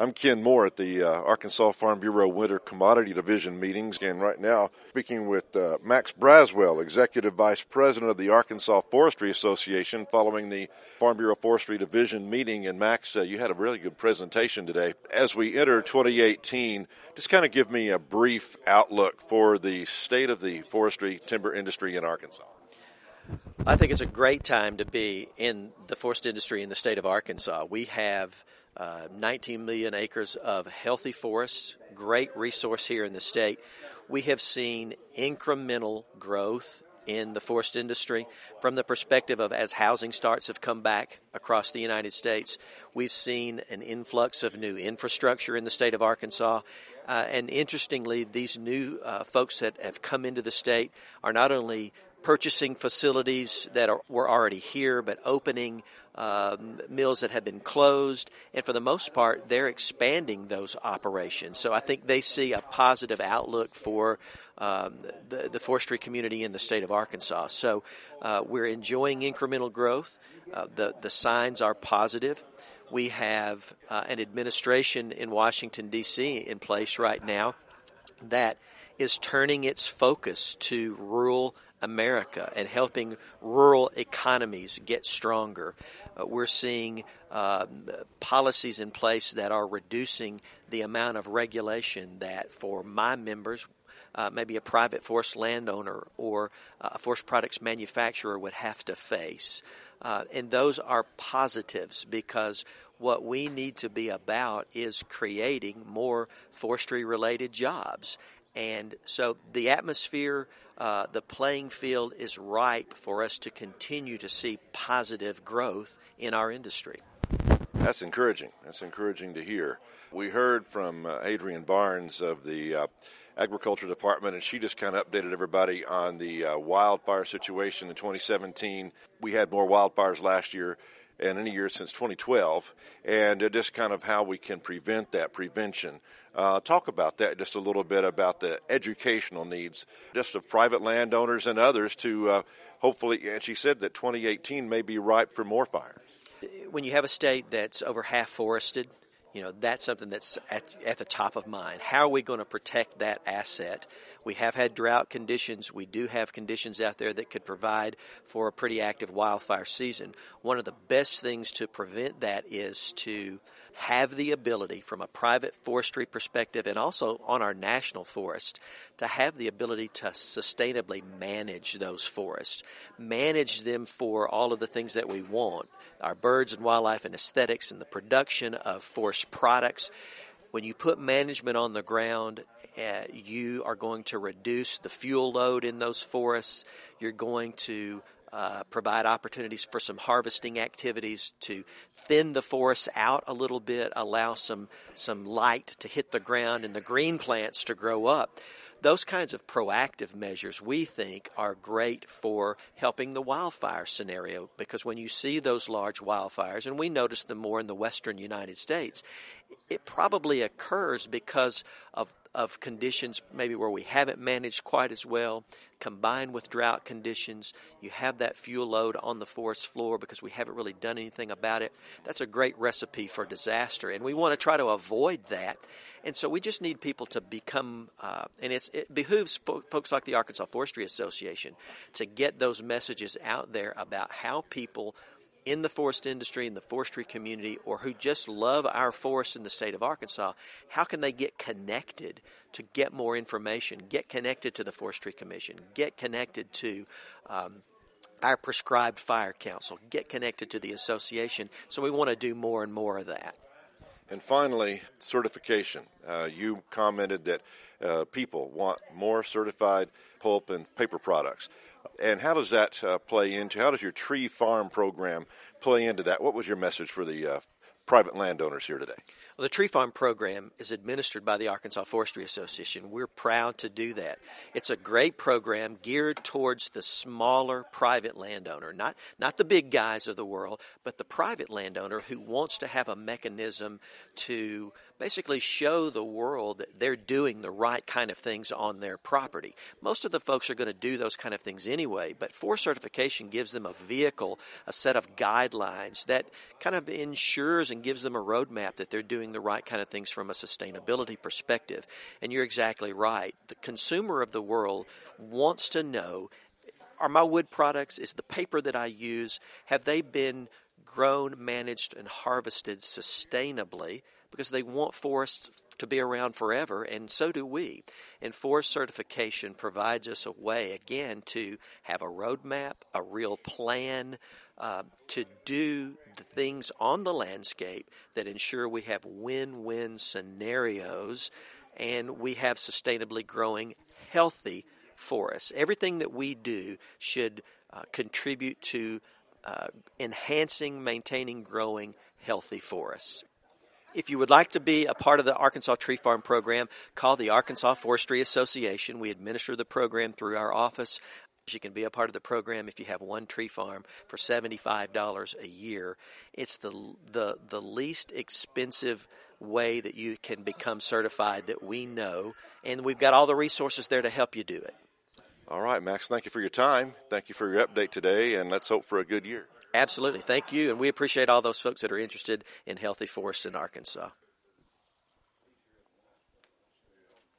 I'm Ken Moore at the uh, Arkansas Farm Bureau Winter Commodity Division meetings, and right now speaking with uh, Max Braswell, Executive Vice President of the Arkansas Forestry Association, following the Farm Bureau Forestry Division meeting. And Max, uh, you had a really good presentation today. As we enter 2018, just kind of give me a brief outlook for the state of the forestry timber industry in Arkansas. I think it's a great time to be in the forest industry in the state of Arkansas. We have uh, 19 million acres of healthy forests, great resource here in the state. We have seen incremental growth in the forest industry from the perspective of as housing starts have come back across the United States. We've seen an influx of new infrastructure in the state of Arkansas. Uh, and interestingly, these new uh, folks that have come into the state are not only purchasing facilities that are, were already here, but opening um, mills that have been closed. And for the most part, they're expanding those operations. So I think they see a positive outlook for um, the, the, forestry community in the state of Arkansas. So uh, we're enjoying incremental growth. Uh, the, the signs are positive. We have uh, an administration in Washington, D.C. in place right now that is turning its focus to rural America and helping rural economies get stronger. Uh, we're seeing uh, policies in place that are reducing the amount of regulation that for my members, uh, maybe a private forest landowner or a forest products manufacturer would have to face. Uh, and those are positives because what we need to be about is creating more forestry related jobs. And so the atmosphere, uh, the playing field is ripe for us to continue to see positive growth in our industry. That's encouraging. That's encouraging to hear. We heard from uh, Adrienne Barnes of the uh, Agriculture Department, and she just kind of updated everybody on the uh, wildfire situation in 2017. We had more wildfires last year and any year since 2012, and just kind of how we can prevent that prevention. Uh, talk about that just a little bit about the educational needs, just of private landowners and others to uh, hopefully. And she said that 2018 may be ripe for more fires. When you have a state that's over half forested, you know that's something that's at, at the top of mind. How are we going to protect that asset? We have had drought conditions. We do have conditions out there that could provide for a pretty active wildfire season. One of the best things to prevent that is to have the ability from a private forestry perspective and also on our national forest to have the ability to sustainably manage those forests, manage them for all of the things that we want our birds and wildlife and aesthetics and the production of forest products. When you put management on the ground, uh, you are going to reduce the fuel load in those forests. You're going to uh, provide opportunities for some harvesting activities to thin the forests out a little bit, allow some some light to hit the ground and the green plants to grow up. Those kinds of proactive measures we think are great for helping the wildfire scenario because when you see those large wildfires, and we notice them more in the western United States, it probably occurs because of of conditions maybe where we haven't managed quite as well, combined with drought conditions, you have that fuel load on the forest floor because we haven't really done anything about it. That's a great recipe for disaster, and we want to try to avoid that. And so we just need people to become, uh, and it behooves folks like the Arkansas Forestry Association to get those messages out there about how people in the forest industry, in the forestry community, or who just love our forests in the state of Arkansas, how can they get connected to get more information, get connected to the Forestry Commission, get connected to um, our prescribed fire council, get connected to the association. So we want to do more and more of that. And finally, certification. Uh, you commented that uh, people want more certified pulp and paper products. And how does that uh, play into, how does your tree farm program play into that? What was your message for the uh, private landowners here today? Well, the Tree Farm program is administered by the Arkansas Forestry Association. We're proud to do that. It's a great program geared towards the smaller private landowner, not not the big guys of the world, but the private landowner who wants to have a mechanism to basically show the world that they're doing the right kind of things on their property. Most of the folks are going to do those kind of things anyway, but forest certification gives them a vehicle, a set of guidelines that kind of ensures and and gives them a roadmap that they're doing the right kind of things from a sustainability perspective. And you're exactly right. The consumer of the world wants to know are my wood products, is the paper that I use, have they been grown, managed, and harvested sustainably? Because they want forests to be around forever, and so do we. And forest certification provides us a way, again, to have a roadmap, a real plan, uh, to do the things on the landscape that ensure we have win win scenarios and we have sustainably growing, healthy forests. Everything that we do should uh, contribute to uh, enhancing, maintaining, growing healthy forests. If you would like to be a part of the Arkansas Tree Farm program, call the Arkansas Forestry Association. We administer the program through our office. You can be a part of the program if you have one tree farm for $75 a year. It's the, the, the least expensive way that you can become certified that we know, and we've got all the resources there to help you do it. All right, Max, thank you for your time. Thank you for your update today, and let's hope for a good year. Absolutely. Thank you. And we appreciate all those folks that are interested in healthy forests in Arkansas.